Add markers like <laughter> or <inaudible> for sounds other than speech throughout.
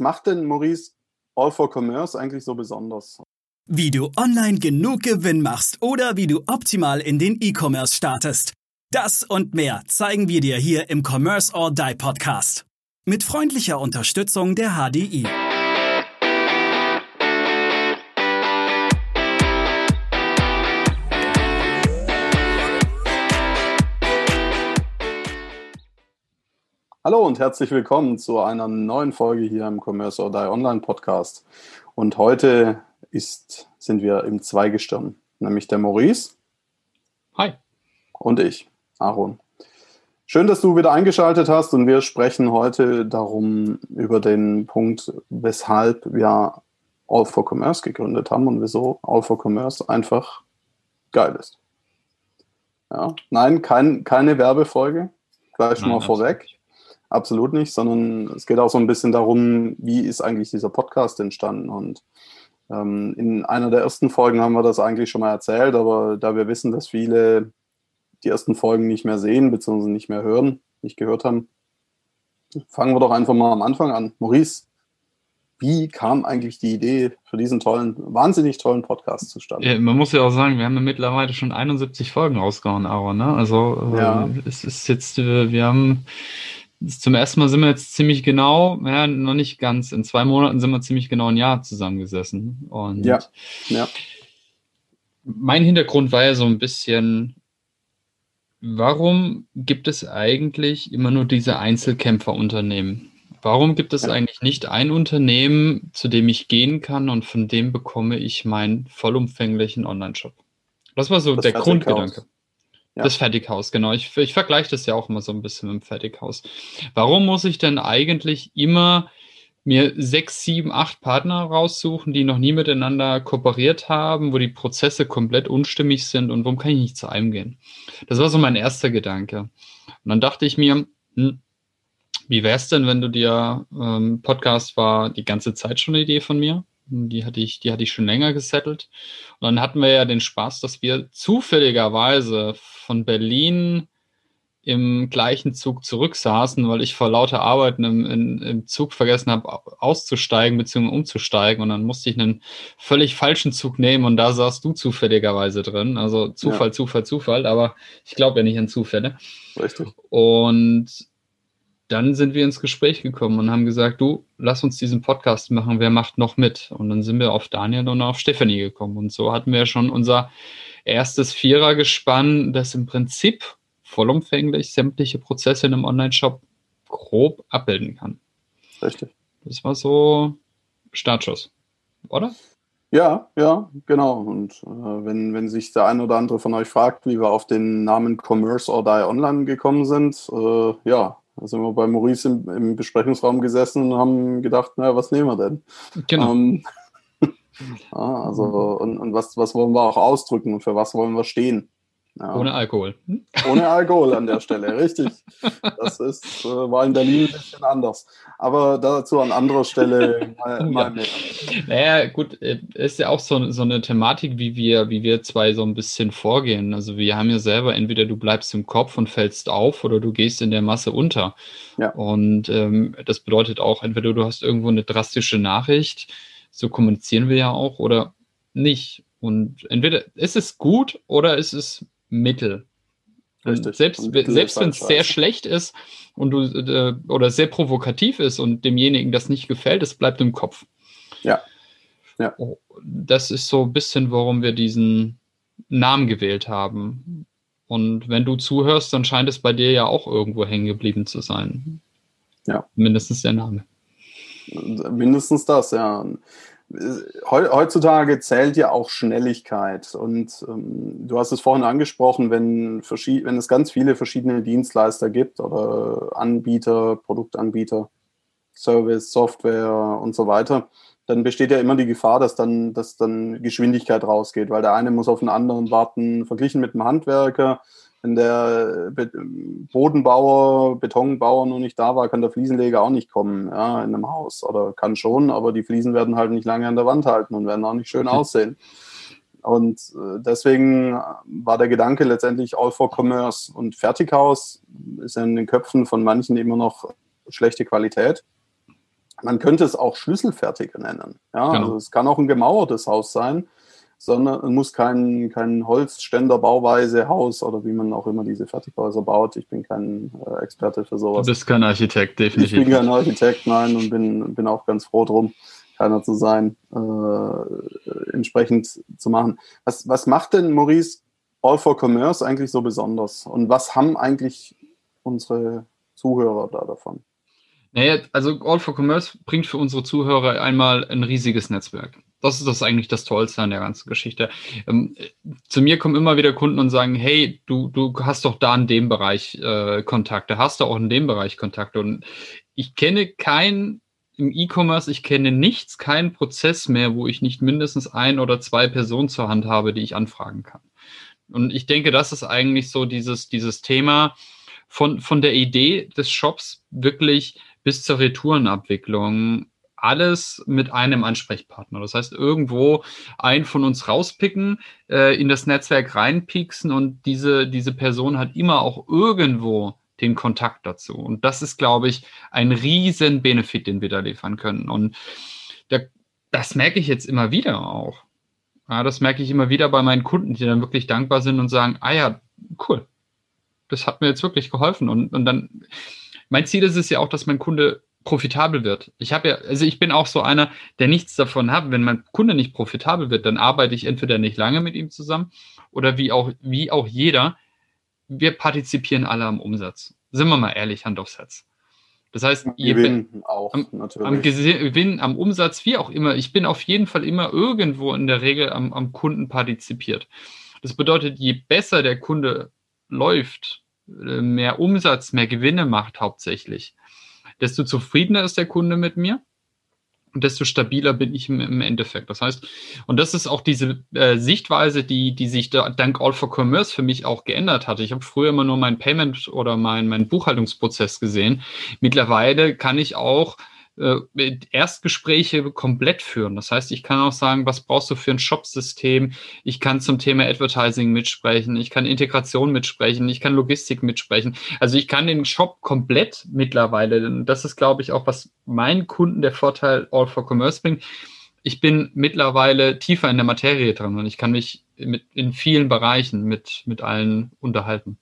macht denn Maurice All for Commerce eigentlich so besonders? Wie du online genug Gewinn machst oder wie du optimal in den E-Commerce startest. Das und mehr zeigen wir dir hier im Commerce or Die Podcast. Mit freundlicher Unterstützung der HDI. Hallo und herzlich willkommen zu einer neuen Folge hier im Commerce or Die Online Podcast. Und heute ist, sind wir im Zweigestirn, nämlich der Maurice. Hi. Und ich, Aaron. Schön, dass du wieder eingeschaltet hast und wir sprechen heute darum, über den Punkt, weshalb wir All for Commerce gegründet haben und wieso All for Commerce einfach geil ist. Ja, nein, kein, keine Werbefolge, gleich schon mal vorweg. Absolut nicht, sondern es geht auch so ein bisschen darum, wie ist eigentlich dieser Podcast entstanden. Und ähm, in einer der ersten Folgen haben wir das eigentlich schon mal erzählt, aber da wir wissen, dass viele die ersten Folgen nicht mehr sehen, bzw. nicht mehr hören, nicht gehört haben, fangen wir doch einfach mal am Anfang an. Maurice, wie kam eigentlich die Idee für diesen tollen, wahnsinnig tollen Podcast zustande? Ja, man muss ja auch sagen, wir haben ja mittlerweile schon 71 Folgen rausgehauen, Aaron. Ne? Also äh, ja. es ist jetzt, äh, wir haben zum ersten Mal sind wir jetzt ziemlich genau, ja, noch nicht ganz, in zwei Monaten sind wir ziemlich genau ein Jahr zusammengesessen. Und ja, ja. mein Hintergrund war ja so ein bisschen, warum gibt es eigentlich immer nur diese Einzelkämpferunternehmen? Warum gibt es eigentlich nicht ein Unternehmen, zu dem ich gehen kann und von dem bekomme ich meinen vollumfänglichen Online-Shop? Das war so das der Grundgedanke. Ja. Das Fertighaus, genau. Ich, ich vergleiche das ja auch immer so ein bisschen mit dem Fertighaus. Warum muss ich denn eigentlich immer mir sechs, sieben, acht Partner raussuchen, die noch nie miteinander kooperiert haben, wo die Prozesse komplett unstimmig sind und warum kann ich nicht zu einem gehen? Das war so mein erster Gedanke. Und dann dachte ich mir, hm, wie wäre es denn, wenn du dir, ähm, Podcast war die ganze Zeit schon eine Idee von mir, die hatte ich, die hatte ich schon länger gesettelt. Und dann hatten wir ja den Spaß, dass wir zufälligerweise von Berlin im gleichen Zug zurücksaßen, weil ich vor lauter Arbeiten im, in, im Zug vergessen habe, auszusteigen bzw. umzusteigen. Und dann musste ich einen völlig falschen Zug nehmen und da saßt du zufälligerweise drin. Also Zufall, ja. Zufall, Zufall, aber ich glaube ja nicht an Zufälle. Richtig. Und dann sind wir ins Gespräch gekommen und haben gesagt, du, lass uns diesen Podcast machen, wer macht noch mit? Und dann sind wir auf Daniel und auf Stephanie gekommen. Und so hatten wir schon unser erstes Vierergespann, das im Prinzip vollumfänglich sämtliche Prozesse in einem Online-Shop grob abbilden kann. Richtig. Das war so Startschuss, oder? Ja, ja, genau. Und äh, wenn, wenn sich der ein oder andere von euch fragt, wie wir auf den Namen Commerce or Die Online gekommen sind, äh, ja, sind wir bei Maurice im, im, Besprechungsraum gesessen und haben gedacht, naja, was nehmen wir denn? Genau. Ähm, <laughs> also, und, und was, was wollen wir auch ausdrücken und für was wollen wir stehen? Ja. Ohne Alkohol. Ohne Alkohol an der Stelle, richtig. Das ist, äh, war in Berlin ein bisschen anders. Aber dazu an anderer Stelle <laughs> mal, mal mehr. Naja, gut, äh, ist ja auch so, so eine Thematik, wie wir, wie wir zwei so ein bisschen vorgehen. Also wir haben ja selber, entweder du bleibst im Kopf und fällst auf oder du gehst in der Masse unter. Ja. Und ähm, das bedeutet auch, entweder du hast irgendwo eine drastische Nachricht, so kommunizieren wir ja auch, oder nicht. Und entweder ist es gut oder ist es Mittel. Richtig. Selbst, selbst wenn es sehr schlecht ist und du äh, oder sehr provokativ ist und demjenigen das nicht gefällt, es bleibt im Kopf. Ja. ja. Oh, das ist so ein bisschen, warum wir diesen Namen gewählt haben. Und wenn du zuhörst, dann scheint es bei dir ja auch irgendwo hängen geblieben zu sein. Ja. Mindestens der Name. Mindestens das, ja heutzutage zählt ja auch Schnelligkeit. Und ähm, du hast es vorhin angesprochen, wenn, wenn es ganz viele verschiedene Dienstleister gibt oder Anbieter, Produktanbieter, Service, Software und so weiter, dann besteht ja immer die Gefahr, dass dann, dass dann Geschwindigkeit rausgeht, weil der eine muss auf den anderen warten, verglichen mit dem Handwerker wenn der Be Bodenbauer, Betonbauer noch nicht da war, kann der Fliesenleger auch nicht kommen ja, in einem Haus. Oder kann schon, aber die Fliesen werden halt nicht lange an der Wand halten und werden auch nicht schön <laughs> aussehen. Und äh, deswegen war der Gedanke letztendlich All for Commerce und Fertighaus ist in den Köpfen von manchen immer noch schlechte Qualität. man könnte es auch Schlüsselfertiger nennen. Ja, genau. also es kann auch ein gemauertes Haus sein, sondern muss kein, kein Holzständerbauweise Haus oder wie man auch immer diese Fertighäuser baut. Ich bin kein äh, Experte für sowas. Du bist kein Architekt, definitiv. Ich bin kein Architekt, nein, und bin, bin auch ganz froh drum, keiner zu sein, äh, entsprechend zu machen. Was, was macht denn Maurice All for Commerce eigentlich so besonders? Und was haben eigentlich unsere Zuhörer da davon? Naja, also All for Commerce bringt für unsere Zuhörer einmal ein riesiges Netzwerk. Das ist das eigentlich das Tollste an der ganzen Geschichte. Ähm, zu mir kommen immer wieder Kunden und sagen, hey, du, du hast doch da in dem Bereich äh, Kontakte, hast du auch in dem Bereich Kontakte. Und ich kenne keinen im E-Commerce, ich kenne nichts, keinen Prozess mehr, wo ich nicht mindestens ein oder zwei Personen zur Hand habe, die ich anfragen kann. Und ich denke, das ist eigentlich so dieses, dieses Thema von, von der Idee des Shops wirklich bis zur Retourenabwicklung alles mit einem Ansprechpartner. Das heißt, irgendwo einen von uns rauspicken, äh, in das Netzwerk reinpieksen und diese, diese Person hat immer auch irgendwo den Kontakt dazu. Und das ist, glaube ich, ein riesen Benefit, den wir da liefern können. Und da, das merke ich jetzt immer wieder auch. Ja, das merke ich immer wieder bei meinen Kunden, die dann wirklich dankbar sind und sagen, ah ja, cool, das hat mir jetzt wirklich geholfen. Und, und dann, mein Ziel ist es ja auch, dass mein Kunde profitabel wird. Ich habe ja, also ich bin auch so einer, der nichts davon hat. Wenn mein Kunde nicht profitabel wird, dann arbeite ich entweder nicht lange mit ihm zusammen oder wie auch, wie auch jeder, wir partizipieren alle am Umsatz. Sind wir mal ehrlich, Hand aufs Herz. Das heißt, Gewinn auch, am, natürlich. am Gewinn, am Umsatz, wie auch immer, ich bin auf jeden Fall immer irgendwo in der Regel am, am Kunden partizipiert. Das bedeutet, je besser der Kunde läuft, mehr Umsatz, mehr Gewinne macht hauptsächlich, desto zufriedener ist der Kunde mit mir und desto stabiler bin ich im, Endeffekt. Das heißt, und das ist auch diese äh, Sichtweise, die, die sich da, dank All for Commerce für mich auch geändert hatte. Ich habe früher immer nur mein Payment oder mein, mein Buchhaltungsprozess gesehen. Mittlerweile kann ich auch äh, Erstgespräche komplett führen. Das heißt, ich kann auch sagen, was brauchst du für ein Shop-System? Ich kann zum Thema Advertising mitsprechen, ich kann Integration mitsprechen, ich kann Logistik mitsprechen. Also ich kann den Shop komplett mittlerweile, das ist, glaube ich, auch, was meinen Kunden der Vorteil All for Commerce bringt. Ich bin mittlerweile tiefer in der Materie drin und ich kann mich mit, in vielen Bereichen mit, mit allen unterhalten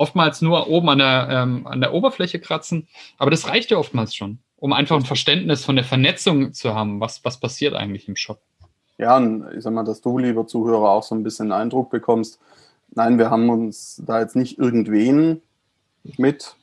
oftmals nur oben an der, ähm, an der Oberfläche kratzen, aber das reicht ja oftmals schon um einfach ein Verständnis von der Vernetzung zu haben, was, was passiert eigentlich im Shop. Ja, und ich sag mal, dass du, lieber Zuhörer, auch so ein bisschen Eindruck bekommst. Nein, wir haben uns da jetzt nicht irgendwen mit,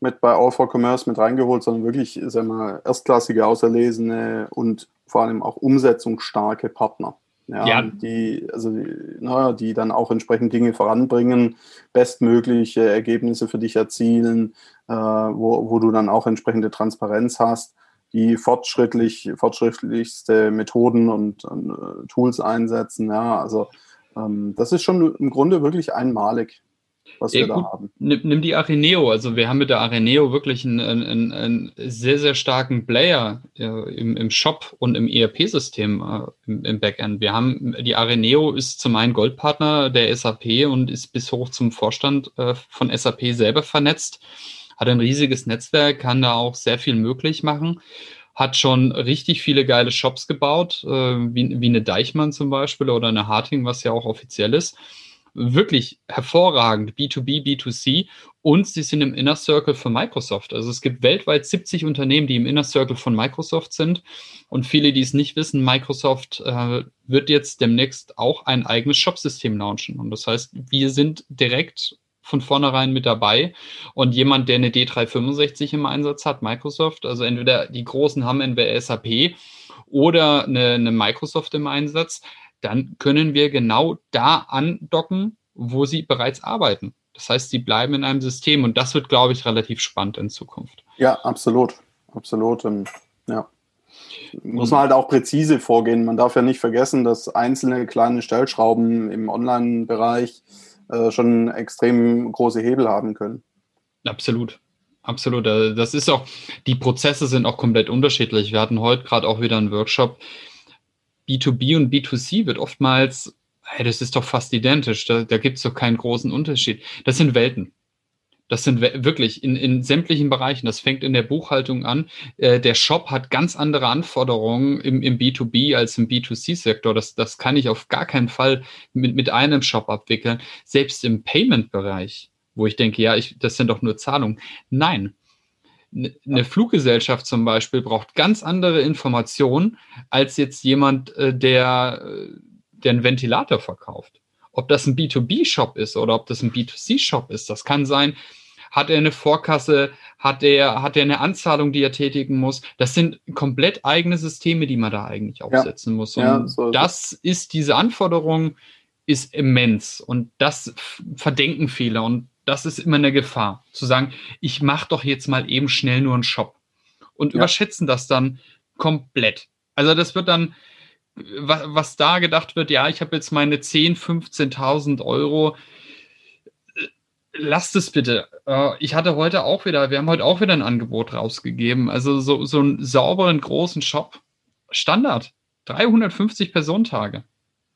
mit bei All for Commerce mit reingeholt, sondern wirklich, sag mal, erstklassige, auserlesene und vor allem auch umsetzungsstarke Partner. Ja, ja. Die, also, naja, die dann auch entsprechend Dinge voranbringen, bestmögliche Ergebnisse für dich erzielen, äh, wo, wo du dann auch entsprechende Transparenz hast, die fortschrittlich, fortschrittlichste Methoden und, und äh, Tools einsetzen. Ja, also ähm, das ist schon im Grunde wirklich einmalig was ja, wir gut, da haben. Nimm, nimm, die Areneo. Also wir haben mit der Areneo wirklich einen, einen, einen sehr, sehr starken Player äh, im, im Shop und im ERP-System äh, im, im, Backend. Wir haben, die Areneo ist zum einen Goldpartner der SAP und ist bis hoch zum Vorstand äh, von SAP selber vernetzt, hat ein riesiges Netzwerk, kann da auch sehr viel möglich machen hat schon richtig viele geile Shops gebaut, äh, wie, wie eine Deichmann zum Beispiel oder eine Harting, was ja auch offiziell ist wirklich hervorragend B2B, B2C und sie sind im Inner Circle von Microsoft. Also es gibt weltweit 70 Unternehmen, die im Inner Circle von Microsoft sind und viele, die es nicht wissen, Microsoft äh, wird jetzt demnächst auch ein eigenes Shopsystem launchen und das heißt, wir sind direkt von vornherein mit dabei. Und jemand, der eine D365 im Einsatz hat, Microsoft, also entweder die Großen haben entweder SAP oder eine, eine Microsoft im Einsatz, dann können wir genau da andocken, wo sie bereits arbeiten. Das heißt, sie bleiben in einem System und das wird, glaube ich, relativ spannend in Zukunft. Ja, absolut. Absolut. Und, ja. Muss man halt auch präzise vorgehen. Man darf ja nicht vergessen, dass einzelne kleine Stellschrauben im Online-Bereich äh, schon extrem große Hebel haben können. Absolut. Absolut. Äh, das ist auch, die Prozesse sind auch komplett unterschiedlich. Wir hatten heute gerade auch wieder einen Workshop, B2B und B2C wird oftmals, hey, das ist doch fast identisch, da, da gibt es doch keinen großen Unterschied. Das sind Welten. Das sind wirklich in, in sämtlichen Bereichen. Das fängt in der Buchhaltung an. Äh, der Shop hat ganz andere Anforderungen im, im B2B als im B2C-Sektor. Das, das kann ich auf gar keinen Fall mit, mit einem Shop abwickeln. Selbst im Payment-Bereich, wo ich denke, ja, ich, das sind doch nur Zahlungen. Nein. Eine Fluggesellschaft zum Beispiel braucht ganz andere Informationen als jetzt jemand, äh, der, äh, der einen Ventilator verkauft. Ob das ein B2B-Shop ist oder ob das ein B2C-Shop ist, das kann sein. Hat er eine Vorkasse? Hat er, hat er eine Anzahlung, die er tätigen muss? Das sind komplett eigene Systeme, die man da eigentlich aufsetzen ja. muss. Und ja, so das ist diese Anforderung ist immens und das verdenken viele und das ist immer eine Gefahr, zu sagen, ich mache doch jetzt mal eben schnell nur einen Shop und ja. überschätzen das dann komplett. Also das wird dann, was, was da gedacht wird, ja, ich habe jetzt meine 10, 15.000 Euro, lasst es bitte. Äh, ich hatte heute auch wieder, wir haben heute auch wieder ein Angebot rausgegeben. Also so, so einen sauberen großen Shop. Standard. 350 Personentage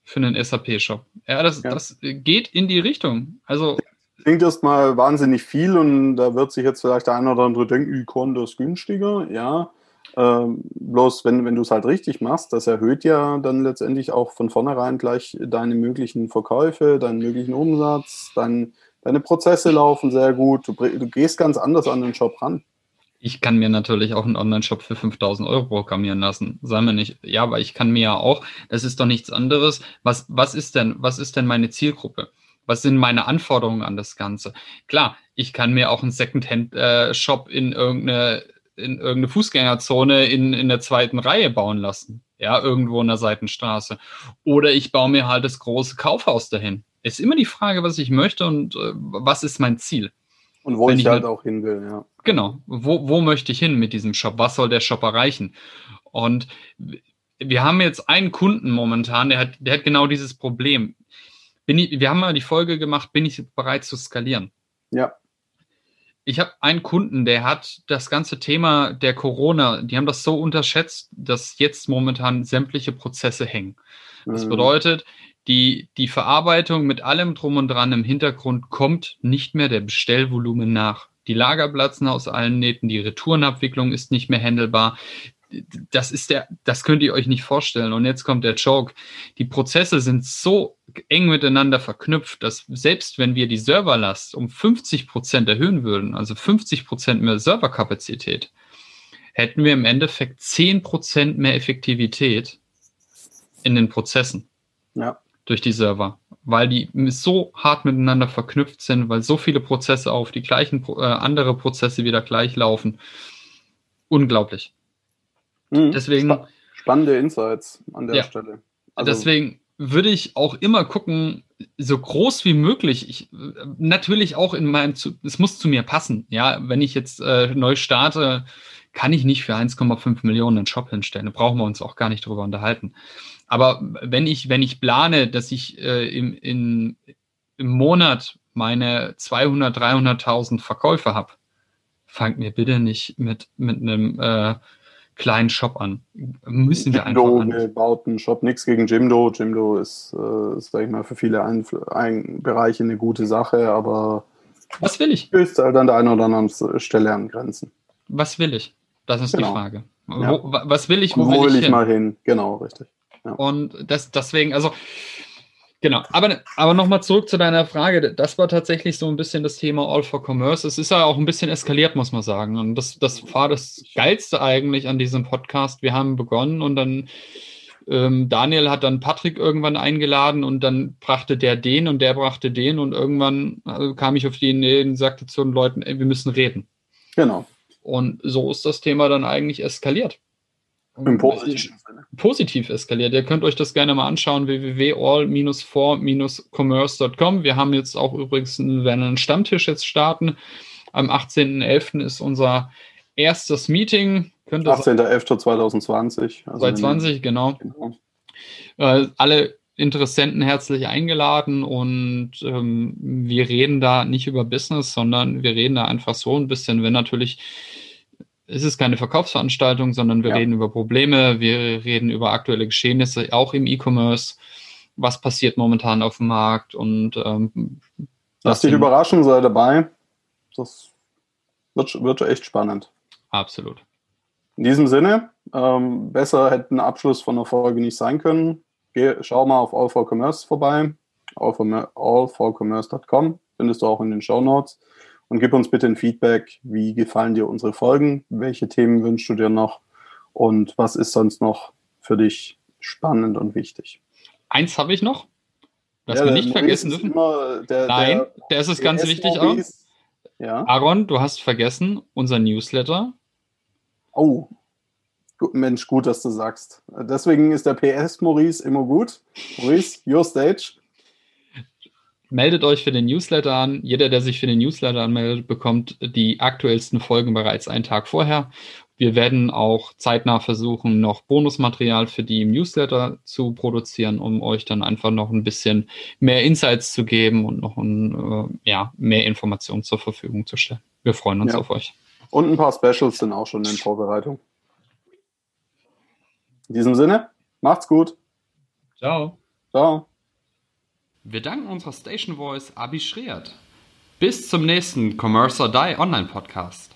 für einen SAP-Shop. Ja, das, ja. das geht in die Richtung. Also. Klingt erstmal wahnsinnig viel und da wird sich jetzt vielleicht der eine oder andere denken, das ist günstiger. Ja, ähm, bloß wenn, wenn du es halt richtig machst, das erhöht ja dann letztendlich auch von vornherein gleich deine möglichen Verkäufe, deinen möglichen Umsatz, dein, deine Prozesse laufen sehr gut, du, du, gehst ganz anders an den Shop ran. Ich kann mir natürlich auch einen Online-Shop für 5000 Euro programmieren lassen. Sagen wir nicht, ja, aber ich kann mir ja auch, das ist doch nichts anderes. Was, was ist denn, was ist denn meine Zielgruppe? Was sind meine Anforderungen an das Ganze? Klar, ich kann mir auch einen Second-Hand-Shop in irgendeine in irgendeine Fußgängerzone in, in der zweiten Reihe bauen lassen. Ja, irgendwo in der Seitenstraße. Oder ich baue mir halt das große Kaufhaus dahin. Ist immer die Frage, was ich möchte und äh, was ist mein Ziel. Und wo Wenn ich, halt auch hin will, ja. Genau. Wo, wo möchte ich hin mit diesem Shop? Was soll der Shop erreichen? Und wir haben jetzt einen Kunden momentan, der hat, der hat genau dieses Problem. Bin ich, wir haben mal die Folge gemacht, bin ich bereit zu skalieren? Ja ich habe einen Kunden, der hat das ganze Thema der Corona, die haben das so unterschätzt, dass jetzt momentan sämtliche Prozesse hängen. Das mhm. bedeutet, die, die Verarbeitung mit allem drum und dran im Hintergrund kommt nicht mehr der Bestellvolumen nach. Die Lager platzen aus allen Nähten, die Retourenabwicklung ist nicht mehr handelbar das ist der, das könnt ihr euch nicht vorstellen. Und jetzt kommt der Joke. Die Prozesse sind so eng miteinander verknüpft, dass selbst wenn wir die Serverlast um 50 Prozent erhöhen würden, also 50 Prozent mehr Serverkapazität, hätten wir im Endeffekt 10 Prozent mehr Effektivität in den Prozessen. Ja. Durch die Server. Weil die so hart miteinander verknüpft sind, weil so viele Prozesse auf die gleichen, äh, andere Prozesse wieder gleich laufen. Unglaublich. Mhm. Deswegen. Spannende Insights an der ja, Stelle. Also, deswegen würde ich auch immer gucken, so groß wie möglich. Ich, natürlich auch in meinem, es muss zu mir passen. Ja, wenn ich jetzt äh, neu starte, kann ich nicht für 1,5 Millionen einen Shop hinstellen. Da brauchen wir uns auch gar nicht drüber unterhalten. Aber wenn ich, wenn ich plane, dass ich äh, im, in, im Monat meine 200, 300.000 Verkäufe habe, fangt mir bitte nicht mit, mit einem äh, kleinen Shop an. Müssen wir Jimdo einfach. Jimdo baut einen Shop, nichts gegen Jimdo. Jimdo ist, äh, ist sag ich mal, für viele ein, ein Bereiche eine gute Sache, aber was will ich? Ist halt an der einen oder anderen Stelle an Grenzen. Was will ich? Das ist genau. die Frage. Ja. Wo, was will ich? Wo, wo will ich, ich mal hin? Genau, richtig. Ja. Und das, deswegen, also Genau, aber, aber nochmal zurück zu deiner Frage. Das war tatsächlich so ein bisschen das Thema All for Commerce. Es ist ja auch ein bisschen eskaliert, muss man sagen. Und das, das war das Geilste eigentlich an diesem Podcast. Wir haben begonnen und dann ähm, Daniel hat dann Patrick irgendwann eingeladen und dann brachte der den und der brachte den und irgendwann also kam ich auf die Idee und sagte zu den Leuten, ey, wir müssen reden. Genau. Und so ist das Thema dann eigentlich eskaliert. Im positiven Sinne. Positiv eskaliert. Ihr könnt euch das gerne mal anschauen, www.all-for-commerce.com. Wir haben jetzt auch übrigens einen, werden einen Stammtisch jetzt starten. Am 18.11. ist unser erstes Meeting. 18.11.2020. Also 2020, genau. genau. Äh, alle Interessenten herzlich eingeladen und ähm, wir reden da nicht über Business, sondern wir reden da einfach so ein bisschen, wenn natürlich es ist keine Verkaufsveranstaltung, sondern wir ja. reden über Probleme, wir reden über aktuelle Geschehnisse, auch im E-Commerce. Was passiert momentan auf dem Markt und ähm, Lass dich überraschen, sei dabei. Das wird, wird echt spannend. Absolut. In diesem Sinne, ähm, besser hätte ein Abschluss von der Folge nicht sein können. Geh, schau mal auf All for Commerce vorbei, allforcommerce.com, findest du auch in den Show Notes. Und gib uns bitte ein Feedback, wie gefallen dir unsere Folgen, welche Themen wünschst du dir noch und was ist sonst noch für dich spannend und wichtig. Eins habe ich noch, das ja, wir nicht vergessen dürfen. Der, Nein, der, der ist es ganz wichtig auch. Ja. Aaron, du hast vergessen, unser Newsletter. Oh, Mensch, gut, dass du sagst. Deswegen ist der PS Maurice immer gut. Maurice, your stage. Meldet euch für den Newsletter an. Jeder, der sich für den Newsletter anmeldet, bekommt die aktuellsten Folgen bereits einen Tag vorher. Wir werden auch zeitnah versuchen, noch Bonusmaterial für die im Newsletter zu produzieren, um euch dann einfach noch ein bisschen mehr Insights zu geben und noch ein, äh, ja, mehr Informationen zur Verfügung zu stellen. Wir freuen uns ja. auf euch. Und ein paar Specials sind auch schon in Vorbereitung. In diesem Sinne, macht's gut. Ciao. Ciao. Wir danken unserer Station Voice Abi Schreert. Bis zum nächsten Commerce or Die Online Podcast.